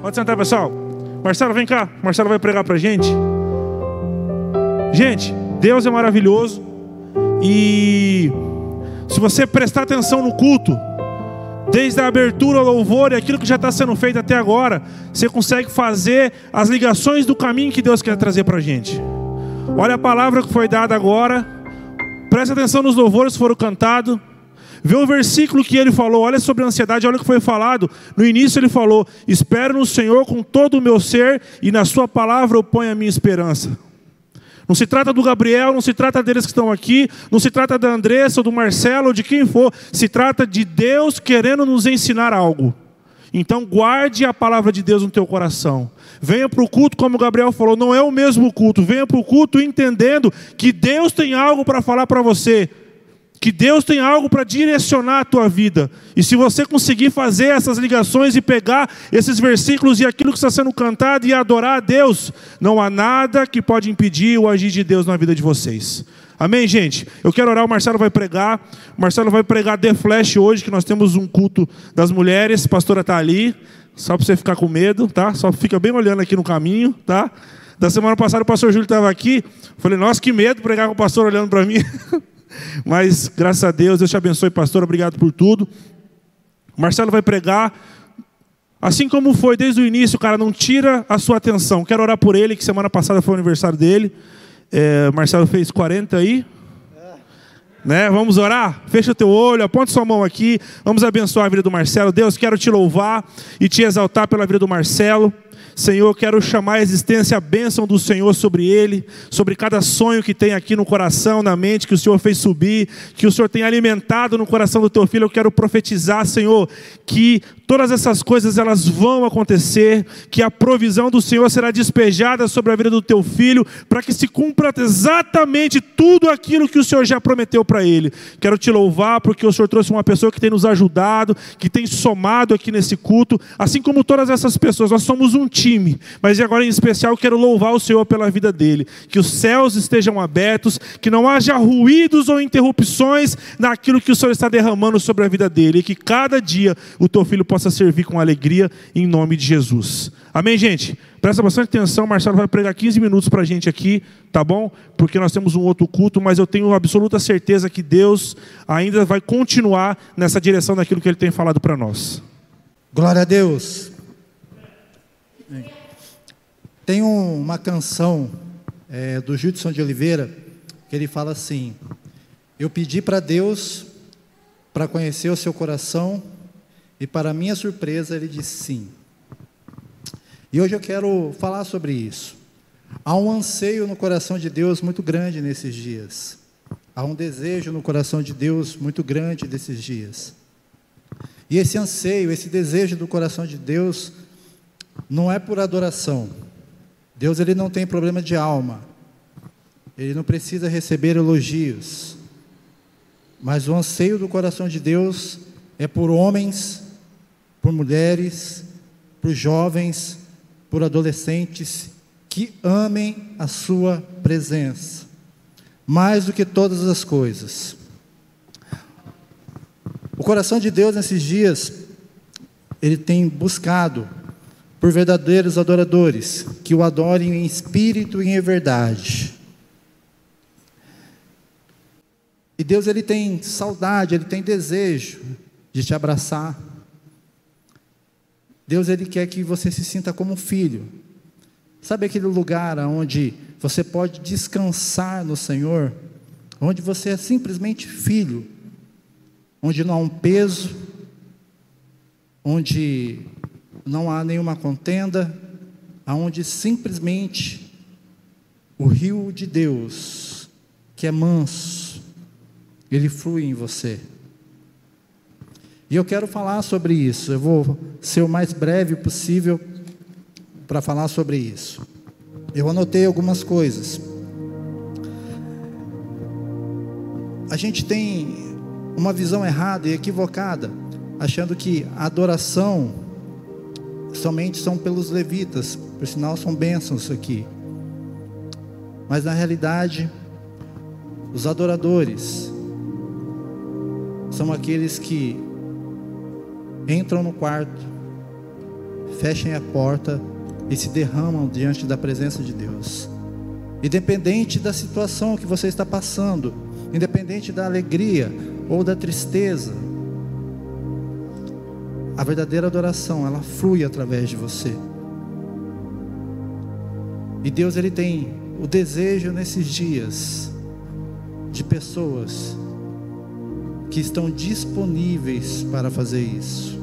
Pode sentar, pessoal. Marcelo, vem cá. Marcelo vai pregar pra gente. Gente, Deus é maravilhoso. E se você prestar atenção no culto, desde a abertura louvor e aquilo que já está sendo feito até agora, você consegue fazer as ligações do caminho que Deus quer trazer para a gente. Olha a palavra que foi dada agora, presta atenção nos louvores que foram cantados. Vê o versículo que ele falou, olha sobre a ansiedade, olha o que foi falado. No início ele falou: Espero no Senhor com todo o meu ser, e na Sua palavra eu ponho a minha esperança. Não se trata do Gabriel, não se trata deles que estão aqui, não se trata da Andressa ou do Marcelo ou de quem for, se trata de Deus querendo nos ensinar algo. Então guarde a palavra de Deus no teu coração. Venha para o culto, como o Gabriel falou, não é o mesmo culto. Venha para o culto entendendo que Deus tem algo para falar para você que Deus tem algo para direcionar a tua vida. E se você conseguir fazer essas ligações e pegar esses versículos e aquilo que está sendo cantado e adorar a Deus, não há nada que pode impedir o agir de Deus na vida de vocês. Amém, gente? Eu quero orar, o Marcelo vai pregar. O Marcelo vai pregar The Flash hoje, que nós temos um culto das mulheres. A pastora está ali, só para você ficar com medo, tá? Só fica bem olhando aqui no caminho, tá? Da semana passada o pastor Júlio estava aqui. Falei, nossa, que medo pregar com o pastor olhando para mim. Mas graças a Deus, Deus te abençoe, pastor. Obrigado por tudo. Marcelo vai pregar. Assim como foi desde o início, cara, não tira a sua atenção. Quero orar por ele, que semana passada foi o aniversário dele. É, Marcelo fez 40 aí. Né? Vamos orar? Fecha o teu olho, aponta sua mão aqui. Vamos abençoar a vida do Marcelo. Deus, quero te louvar e te exaltar pela vida do Marcelo. Senhor, quero chamar a existência, a bênção do Senhor sobre ele, sobre cada sonho que tem aqui no coração, na mente, que o Senhor fez subir, que o Senhor tem alimentado no coração do teu filho. Eu quero profetizar, Senhor, que todas essas coisas elas vão acontecer, que a provisão do Senhor será despejada sobre a vida do teu filho, para que se cumpra exatamente tudo aquilo que o Senhor já prometeu para ele. Quero te louvar porque o Senhor trouxe uma pessoa que tem nos ajudado, que tem somado aqui nesse culto, assim como todas essas pessoas. Nós somos um time, mas agora em especial quero louvar o Senhor pela vida dele, que os céus estejam abertos, que não haja ruídos ou interrupções naquilo que o Senhor está derramando sobre a vida dele, e que cada dia o teu filho possa possa servir com alegria em nome de Jesus. Amém, gente? Presta bastante atenção, Marcelo vai pregar 15 minutos para a gente aqui, tá bom? Porque nós temos um outro culto, mas eu tenho absoluta certeza que Deus ainda vai continuar nessa direção daquilo que Ele tem falado para nós. Glória a Deus. Tem uma canção é, do Judson de Oliveira que ele fala assim: Eu pedi para Deus para conhecer o seu coração e para minha surpresa, ele disse sim. E hoje eu quero falar sobre isso. Há um anseio no coração de Deus muito grande nesses dias. Há um desejo no coração de Deus muito grande nesses dias. E esse anseio, esse desejo do coração de Deus não é por adoração. Deus ele não tem problema de alma. Ele não precisa receber elogios. Mas o anseio do coração de Deus é por homens por mulheres, por jovens, por adolescentes que amem a Sua presença, mais do que todas as coisas. O coração de Deus nesses dias, ele tem buscado por verdadeiros adoradores, que o adorem em espírito e em verdade. E Deus ele tem saudade, ele tem desejo de te abraçar, Deus ele quer que você se sinta como um filho. Sabe aquele lugar onde você pode descansar no Senhor, onde você é simplesmente filho, onde não há um peso, onde não há nenhuma contenda, aonde simplesmente o rio de Deus, que é manso, ele flui em você. E eu quero falar sobre isso. Eu vou ser o mais breve possível para falar sobre isso. Eu anotei algumas coisas. A gente tem uma visão errada e equivocada, achando que a adoração somente são pelos levitas, por sinal são bênçãos aqui. Mas na realidade, os adoradores são aqueles que entram no quarto, fechem a porta e se derramam diante da presença de Deus. Independente da situação que você está passando, independente da alegria ou da tristeza, a verdadeira adoração, ela flui através de você. E Deus ele tem o desejo nesses dias de pessoas que estão disponíveis para fazer isso.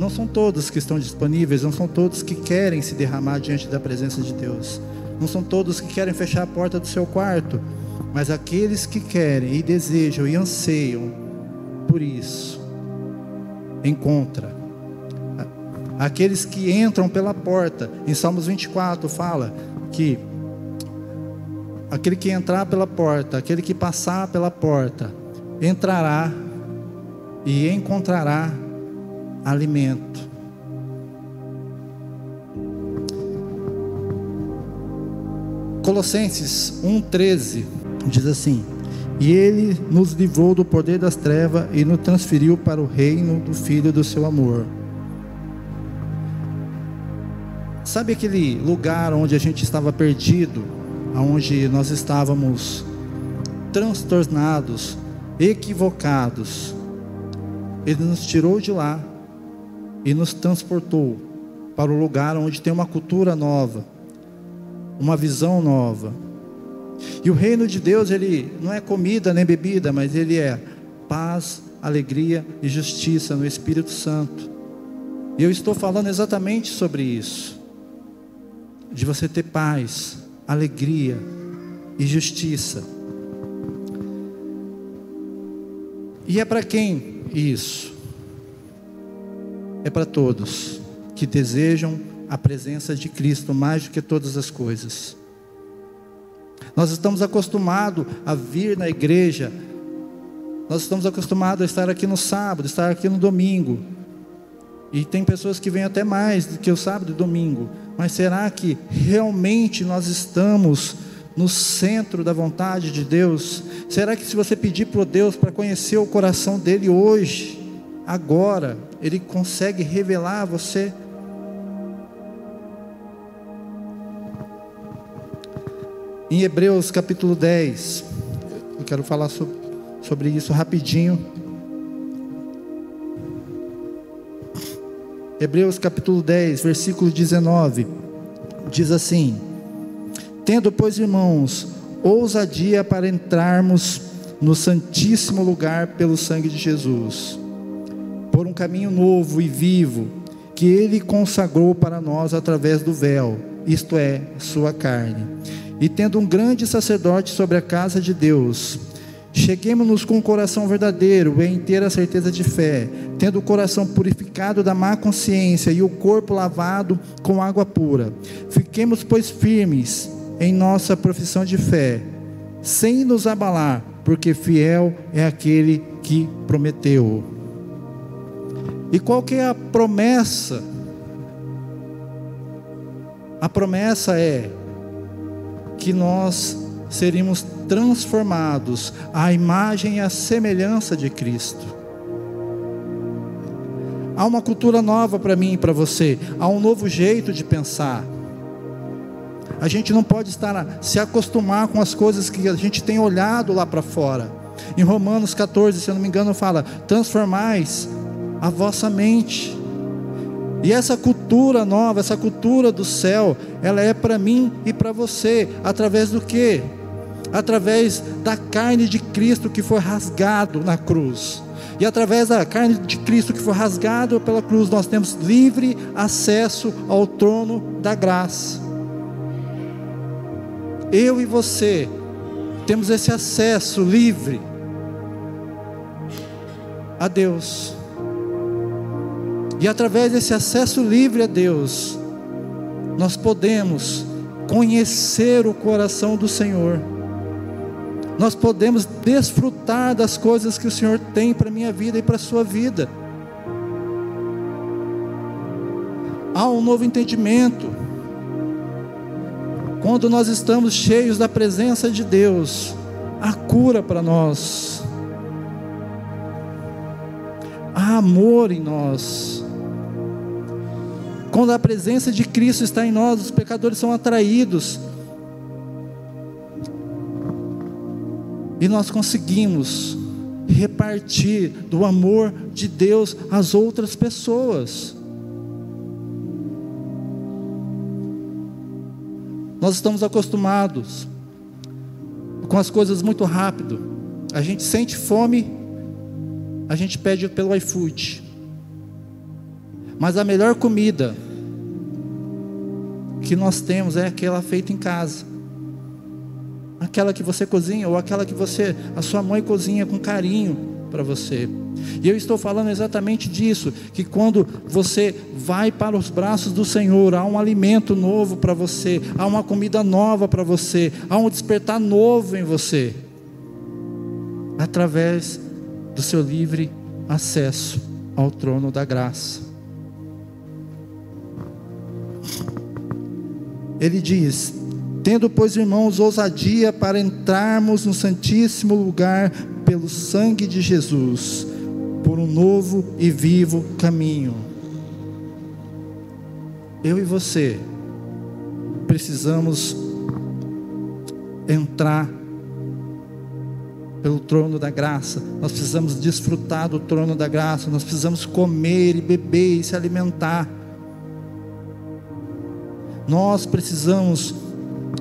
Não são todos que estão disponíveis, não são todos que querem se derramar diante da presença de Deus. Não são todos que querem fechar a porta do seu quarto, mas aqueles que querem e desejam e anseiam por isso, encontra. Aqueles que entram pela porta, em Salmos 24 fala que aquele que entrar pela porta, aquele que passar pela porta, entrará e encontrará alimento. Colossenses 1,13 diz assim: E ele nos livrou do poder das trevas e nos transferiu para o reino do Filho do seu amor. Sabe aquele lugar onde a gente estava perdido, onde nós estávamos transtornados, equivocados? Ele nos tirou de lá e nos transportou para o lugar onde tem uma cultura nova, uma visão nova. E o reino de Deus, ele não é comida nem bebida, mas ele é paz, alegria e justiça no Espírito Santo. E eu estou falando exatamente sobre isso. De você ter paz, alegria e justiça. E é para quem isso? É para todos que desejam a presença de Cristo mais do que todas as coisas. Nós estamos acostumados a vir na igreja, nós estamos acostumados a estar aqui no sábado, estar aqui no domingo. E tem pessoas que vêm até mais do que o sábado e domingo. Mas será que realmente nós estamos no centro da vontade de Deus? Será que se você pedir para Deus para conhecer o coração dele hoje, agora, ele consegue revelar a você? Em Hebreus capítulo 10, eu quero falar sobre, isso rapidinho. Hebreus capítulo 10, versículo 19, diz assim: Tendo, pois, irmãos, ousadia para entrarmos no Santíssimo Lugar pelo sangue de Jesus, por um caminho novo e vivo, que Ele consagrou para nós através do véu, isto é, Sua carne e tendo um grande sacerdote sobre a casa de Deus, cheguemos-nos com o coração verdadeiro e inteira certeza de fé, tendo o coração purificado da má consciência e o corpo lavado com água pura. Fiquemos, pois, firmes em nossa profissão de fé, sem nos abalar, porque fiel é aquele que prometeu. E qual que é a promessa? A promessa é que nós seríamos transformados à imagem e à semelhança de Cristo. Há uma cultura nova para mim e para você, há um novo jeito de pensar. A gente não pode estar se acostumar com as coisas que a gente tem olhado lá para fora. Em Romanos 14, se eu não me engano, fala: transformais a vossa mente. E essa cultura nova, essa cultura do céu, ela é para mim e para você, através do que? Através da carne de Cristo que foi rasgado na cruz. E através da carne de Cristo que foi rasgado pela cruz, nós temos livre acesso ao trono da graça. Eu e você temos esse acesso livre a Deus. E através desse acesso livre a Deus, nós podemos conhecer o coração do Senhor. Nós podemos desfrutar das coisas que o Senhor tem para a minha vida e para a sua vida. Há um novo entendimento. Quando nós estamos cheios da presença de Deus, há cura para nós. Há amor em nós. Quando a presença de Cristo está em nós, os pecadores são atraídos. E nós conseguimos repartir do amor de Deus às outras pessoas. Nós estamos acostumados com as coisas muito rápido. A gente sente fome, a gente pede pelo iFood. Mas a melhor comida que nós temos é aquela feita em casa. Aquela que você cozinha ou aquela que você, a sua mãe cozinha com carinho para você. E eu estou falando exatamente disso, que quando você vai para os braços do Senhor, há um alimento novo para você, há uma comida nova para você, há um despertar novo em você. Através do seu livre acesso ao trono da graça. Ele diz: Tendo, pois, irmãos, ousadia para entrarmos no Santíssimo Lugar pelo sangue de Jesus, por um novo e vivo caminho. Eu e você precisamos entrar pelo trono da graça, nós precisamos desfrutar do trono da graça, nós precisamos comer e beber e se alimentar. Nós precisamos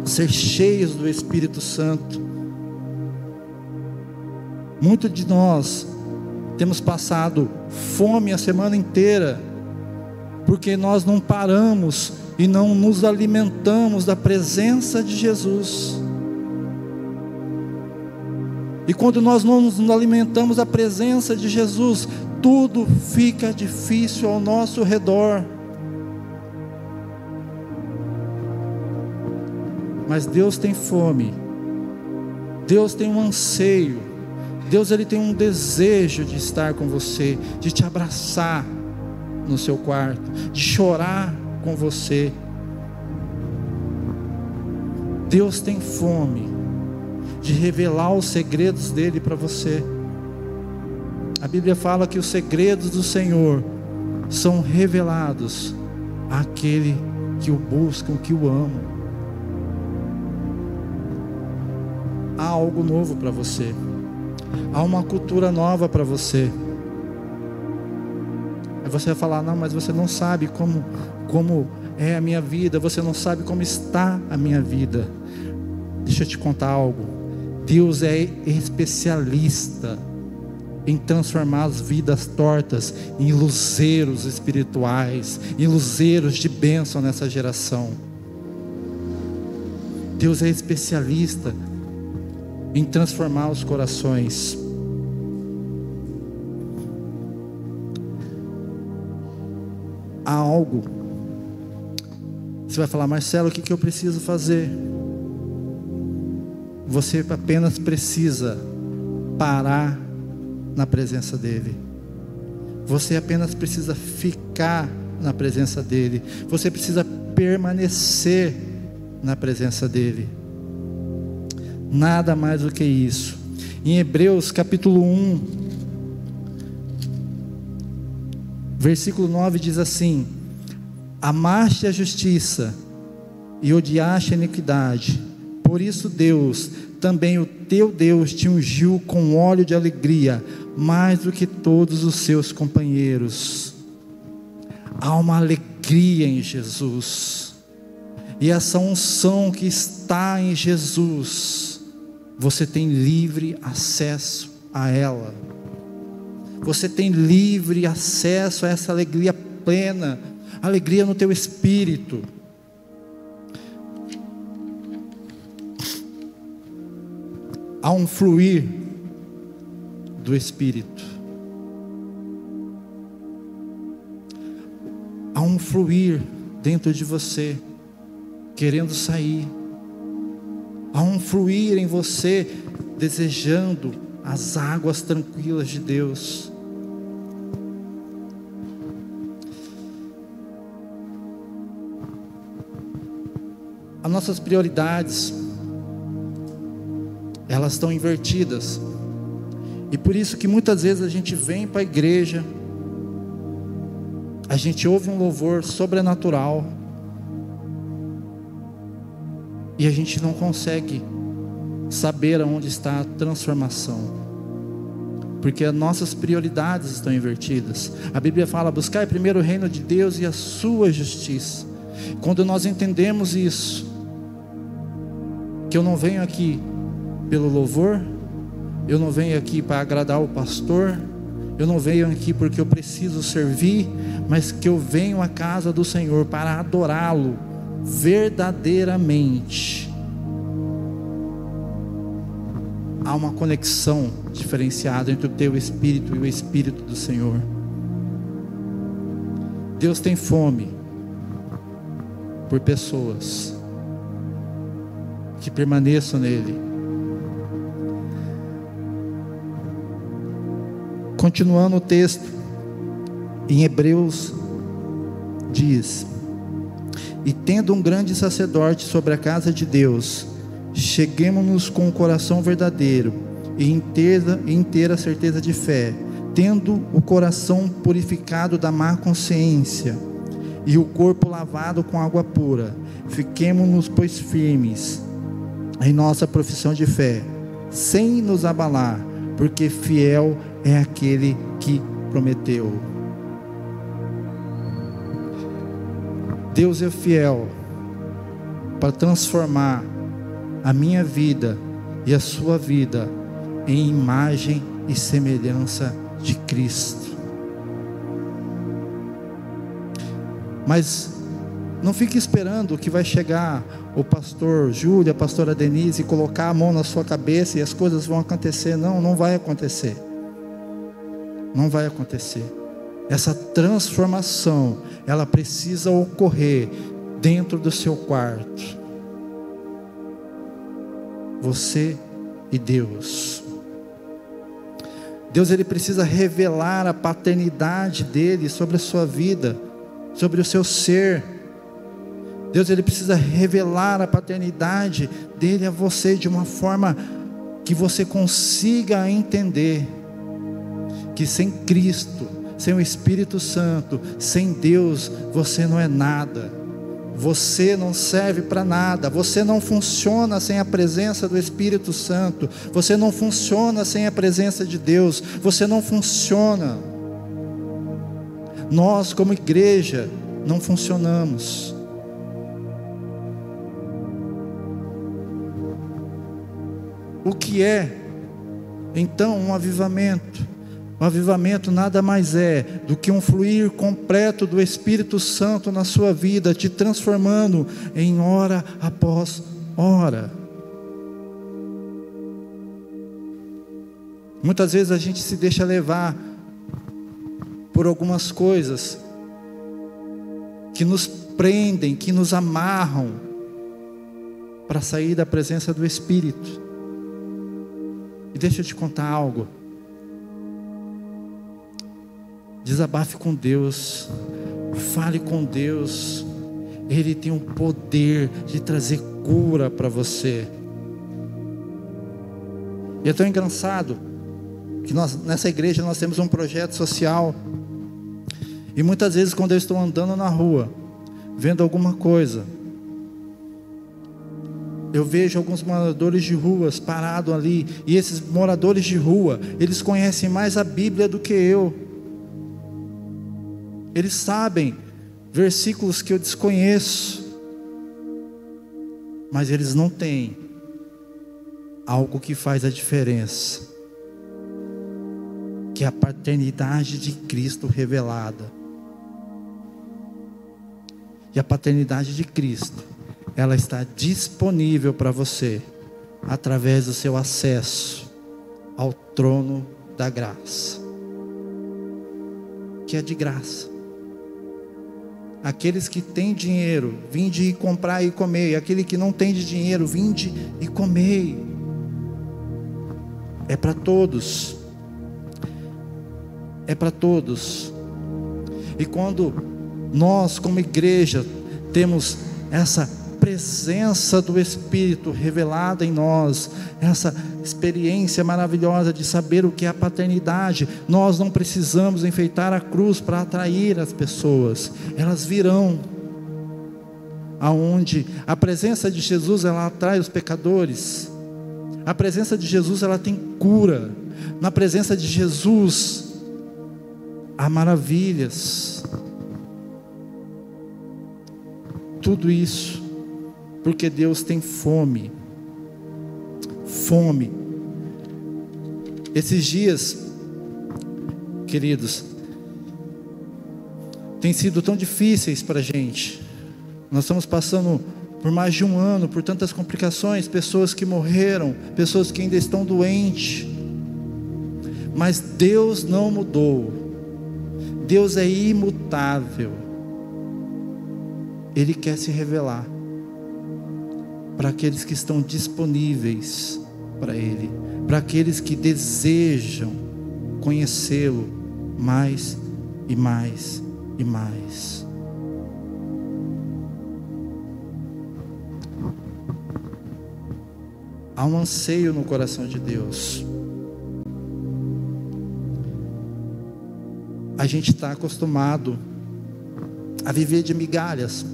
ser cheios do Espírito Santo. Muitos de nós temos passado fome a semana inteira, porque nós não paramos e não nos alimentamos da presença de Jesus. E quando nós não nos alimentamos da presença de Jesus, tudo fica difícil ao nosso redor. Mas Deus tem fome. Deus tem um anseio. Deus ele tem um desejo de estar com você, de te abraçar no seu quarto, de chorar com você. Deus tem fome de revelar os segredos dele para você. A Bíblia fala que os segredos do Senhor são revelados àquele que o buscam, que o amam. Algo novo para você, há uma cultura nova para você. Aí você vai falar: não, mas você não sabe como, como é a minha vida, você não sabe como está a minha vida. Deixa eu te contar algo. Deus é especialista em transformar as vidas tortas em luzeiros espirituais, em luzeiros de bênção nessa geração. Deus é especialista em transformar os corações. Há algo. Você vai falar, Marcelo, o que, que eu preciso fazer? Você apenas precisa parar na presença dEle. Você apenas precisa ficar na presença dEle. Você precisa permanecer na presença dEle. Nada mais do que isso. Em Hebreus capítulo 1, versículo 9 diz assim: Amaste a justiça e odiaste a iniquidade. Por isso Deus, também o teu Deus, te ungiu com óleo de alegria, mais do que todos os seus companheiros. Há uma alegria em Jesus. E essa unção que está em Jesus você tem livre acesso a ela. Você tem livre acesso a essa alegria plena, alegria no teu espírito. Há um fluir do espírito. Há um fluir dentro de você, querendo sair Há um fluir em você desejando as águas tranquilas de Deus. As nossas prioridades elas estão invertidas. E por isso que muitas vezes a gente vem para a igreja, a gente ouve um louvor sobrenatural e a gente não consegue saber aonde está a transformação. Porque as nossas prioridades estão invertidas. A Bíblia fala: buscar primeiro o reino de Deus e a sua justiça. Quando nós entendemos isso, que eu não venho aqui pelo louvor, eu não venho aqui para agradar o pastor, eu não venho aqui porque eu preciso servir, mas que eu venho à casa do Senhor para adorá-lo verdadeiramente. há uma conexão diferenciada entre o teu espírito e o espírito do Senhor. Deus tem fome por pessoas que permaneçam nele. Continuando o texto, em Hebreus diz: E tendo um grande sacerdote sobre a casa de Deus, cheguemos-nos com o coração verdadeiro e inteira, inteira certeza de fé, tendo o coração purificado da má consciência e o corpo lavado com água pura. Fiquemos-nos, pois, firmes em nossa profissão de fé, sem nos abalar, porque fiel é aquele que prometeu. Deus é fiel para transformar a minha vida e a sua vida em imagem e semelhança de Cristo. Mas não fique esperando que vai chegar o pastor Júlia, a pastora Denise, e colocar a mão na sua cabeça e as coisas vão acontecer. Não, não vai acontecer. Não vai acontecer. Essa transformação, ela precisa ocorrer dentro do seu quarto você e Deus. Deus ele precisa revelar a paternidade dele sobre a sua vida, sobre o seu ser. Deus ele precisa revelar a paternidade dele a você de uma forma que você consiga entender que sem Cristo, sem o Espírito Santo, sem Deus, você não é nada. Você não serve para nada, você não funciona sem a presença do Espírito Santo, você não funciona sem a presença de Deus, você não funciona. Nós, como igreja, não funcionamos. O que é, então, um avivamento? O avivamento nada mais é do que um fluir completo do Espírito Santo na sua vida, te transformando em hora após hora. Muitas vezes a gente se deixa levar por algumas coisas que nos prendem, que nos amarram para sair da presença do Espírito. E deixa eu te contar algo. Desabafe com Deus, fale com Deus. Ele tem o poder de trazer cura para você. E é tão engraçado que nós, nessa igreja nós temos um projeto social. E muitas vezes quando eu estou andando na rua, vendo alguma coisa, eu vejo alguns moradores de ruas parados ali, e esses moradores de rua, eles conhecem mais a Bíblia do que eu. Eles sabem versículos que eu desconheço, mas eles não têm algo que faz a diferença, que é a paternidade de Cristo revelada. E a paternidade de Cristo, ela está disponível para você através do seu acesso ao trono da graça, que é de graça. Aqueles que têm dinheiro, vinde e comprar e comer. E aquele que não tem dinheiro, vinde e comer. É para todos. É para todos. E quando nós, como igreja, temos essa presença do Espírito revelada em nós, essa experiência maravilhosa de saber o que é a paternidade. Nós não precisamos enfeitar a cruz para atrair as pessoas, elas virão. Aonde a presença de Jesus ela atrai os pecadores. A presença de Jesus ela tem cura. Na presença de Jesus há maravilhas. Tudo isso porque Deus tem fome. Fome. Esses dias, queridos, têm sido tão difíceis para a gente. Nós estamos passando por mais de um ano, por tantas complicações, pessoas que morreram, pessoas que ainda estão doentes. Mas Deus não mudou. Deus é imutável. Ele quer se revelar para aqueles que estão disponíveis para Ele, para aqueles que desejam conhecê-lo mais e mais e mais. Há um anseio no coração de Deus. A gente está acostumado a viver de migalhas,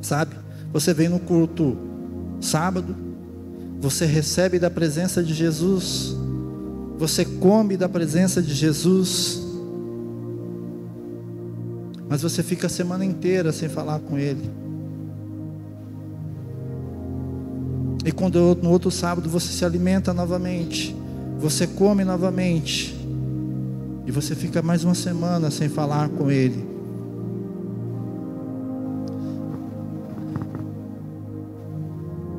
sabe? Você vem no culto sábado, você recebe da presença de Jesus, você come da presença de Jesus, mas você fica a semana inteira sem falar com Ele. E quando no outro sábado você se alimenta novamente, você come novamente, e você fica mais uma semana sem falar com Ele.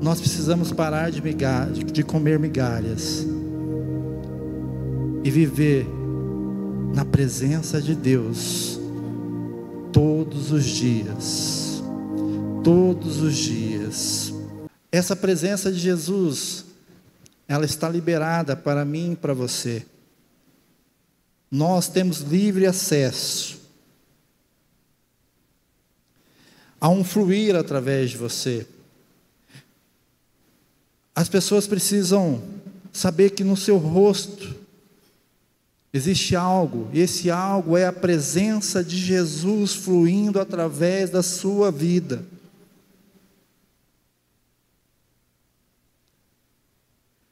Nós precisamos parar de, migalha, de comer migalhas e viver na presença de Deus todos os dias. Todos os dias. Essa presença de Jesus, ela está liberada para mim e para você. Nós temos livre acesso a um fluir através de você. As pessoas precisam saber que no seu rosto existe algo, e esse algo é a presença de Jesus fluindo através da sua vida.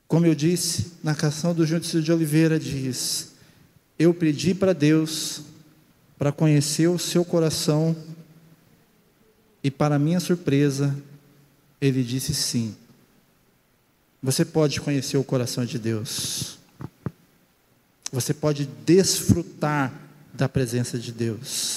Como eu disse, na canção do Júdice de Oliveira diz: Eu pedi para Deus para conhecer o seu coração, e para minha surpresa, ele disse sim. Você pode conhecer o coração de Deus. Você pode desfrutar da presença de Deus.